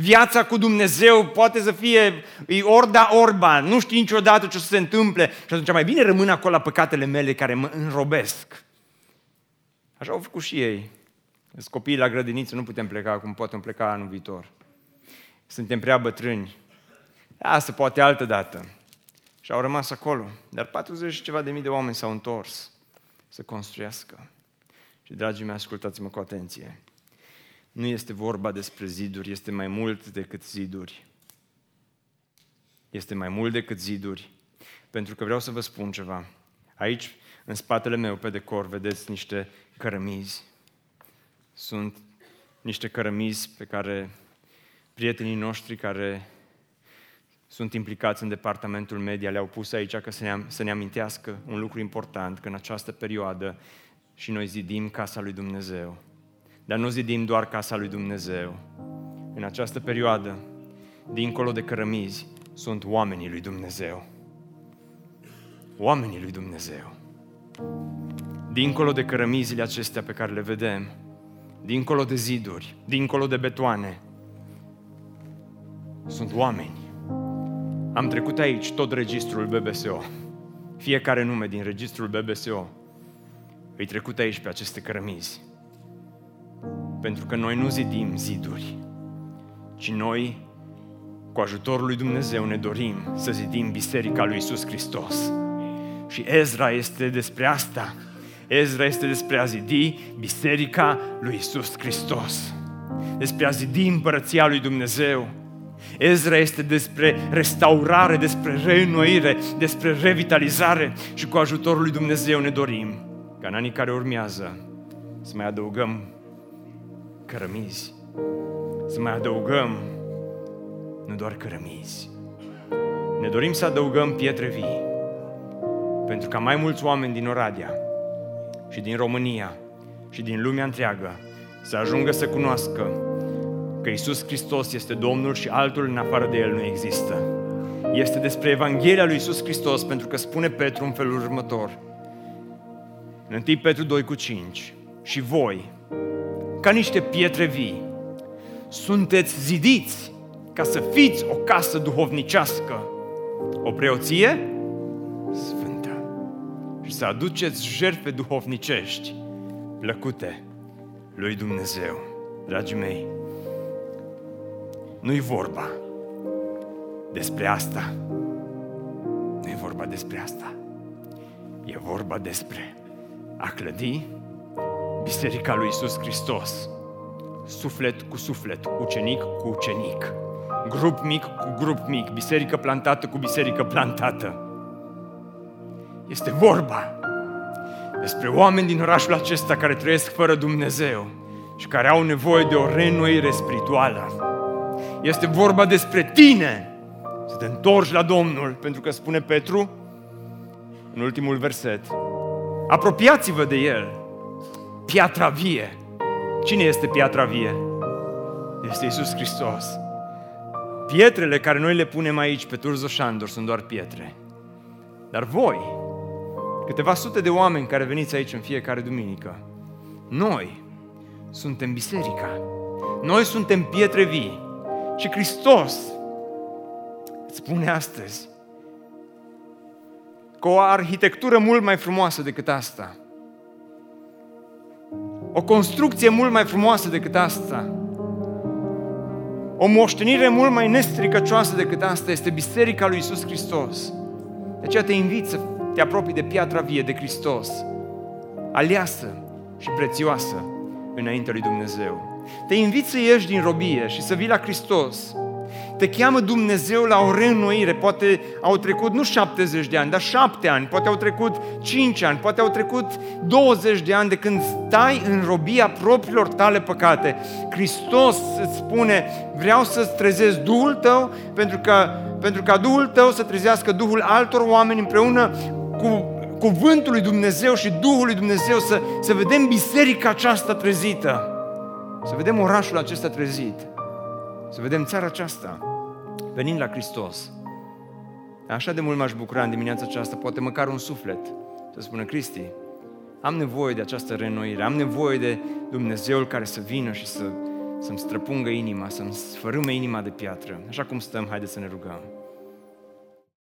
Viața cu Dumnezeu poate să fie orda orba, nu știi niciodată ce o să se întâmple și atunci mai bine rămân acolo la păcatele mele care mă înrobesc. Așa au făcut și ei. Sunt copiii la grădiniță, nu putem pleca cum putem pleca anul viitor. Suntem prea bătrâni. Asta poate altă dată. Și au rămas acolo. Dar 40 și ceva de mii de oameni s-au întors să construiască. Și, dragii mei, ascultați-mă cu atenție nu este vorba despre ziduri, este mai mult decât ziduri. Este mai mult decât ziduri. Pentru că vreau să vă spun ceva. Aici, în spatele meu, pe decor, vedeți niște cărămizi. Sunt niște cărămizi pe care prietenii noștri care sunt implicați în departamentul media, le-au pus aici ca să ne, să ne amintească un lucru important, că în această perioadă și noi zidim casa lui Dumnezeu. Dar nu zidim doar casa lui Dumnezeu. În această perioadă, dincolo de cărămizi, sunt oamenii lui Dumnezeu. Oamenii lui Dumnezeu. Dincolo de cărămizile acestea pe care le vedem, dincolo de ziduri, dincolo de betoane, sunt oameni. Am trecut aici tot registrul BBSO. Fiecare nume din registrul BBSO îi trecut aici pe aceste cărămizi. Pentru că noi nu zidim ziduri, ci noi, cu ajutorul lui Dumnezeu, ne dorim să zidim Biserica lui Isus Hristos. Și Ezra este despre asta. Ezra este despre a zidi Biserica lui Isus Hristos. Despre a zidi împărăția lui Dumnezeu. Ezra este despre restaurare, despre reînnoire, despre revitalizare și cu ajutorul lui Dumnezeu ne dorim ca în anii care urmează să mai adăugăm cărămizi, să mai adăugăm nu doar cărămizi. Ne dorim să adăugăm pietre vii, pentru ca mai mulți oameni din Oradea și din România și din lumea întreagă să ajungă să cunoască că Isus Hristos este Domnul și altul în afară de El nu există. Este despre Evanghelia lui Isus Hristos, pentru că spune Petru în felul următor. În 1 Petru 2 cu 5. Și voi, ca niște pietre vii, sunteți zidiți ca să fiți o casă duhovnicească, o preoție sfântă și să aduceți jertfe duhovnicești plăcute lui Dumnezeu. Dragii mei, nu-i vorba despre asta. Nu e vorba despre asta. E vorba despre a clădi Biserica lui Isus Hristos, suflet cu suflet, ucenic cu ucenic, grup mic cu grup mic, biserică plantată cu biserică plantată. Este vorba despre oameni din orașul acesta care trăiesc fără Dumnezeu și care au nevoie de o reînnoire spirituală. Este vorba despre tine să te întorci la Domnul, pentru că spune Petru în ultimul verset, apropiați-vă de El, piatra vie. Cine este piatra vie? Este Isus Hristos. Pietrele care noi le punem aici pe Turzo Șandor sunt doar pietre. Dar voi, câteva sute de oameni care veniți aici în fiecare duminică, noi suntem biserica. Noi suntem pietre vii. Și Hristos îți spune astăzi că o arhitectură mult mai frumoasă decât asta, o construcție mult mai frumoasă decât asta, o moștenire mult mai nestricăcioasă decât asta este Biserica lui Isus Hristos. De aceea te invit să te apropii de piatra vie de Hristos, aleasă și prețioasă înaintea lui Dumnezeu. Te invit să ieși din robie și să vii la Hristos. Te cheamă Dumnezeu la o reînnoire. Poate au trecut nu 70 de ani, dar 7 ani, poate au trecut 5 ani, poate au trecut 20 de ani de când stai în robia propriilor tale păcate. Hristos îți spune, vreau să-ți trezesc Duhul tău pentru că pentru ca Duhul tău să trezească Duhul altor oameni împreună cu cuvântul lui Dumnezeu și Duhul lui Dumnezeu să, să vedem biserica aceasta trezită. Să vedem orașul acesta trezit. Să vedem țara aceasta venind la Hristos. Așa de mult m-aș bucura în dimineața aceasta, poate măcar un suflet, să spună Cristi, am nevoie de această renoire, am nevoie de Dumnezeul care să vină și să, să-mi străpungă inima, să-mi sfărâme inima de piatră. Așa cum stăm, haideți să ne rugăm.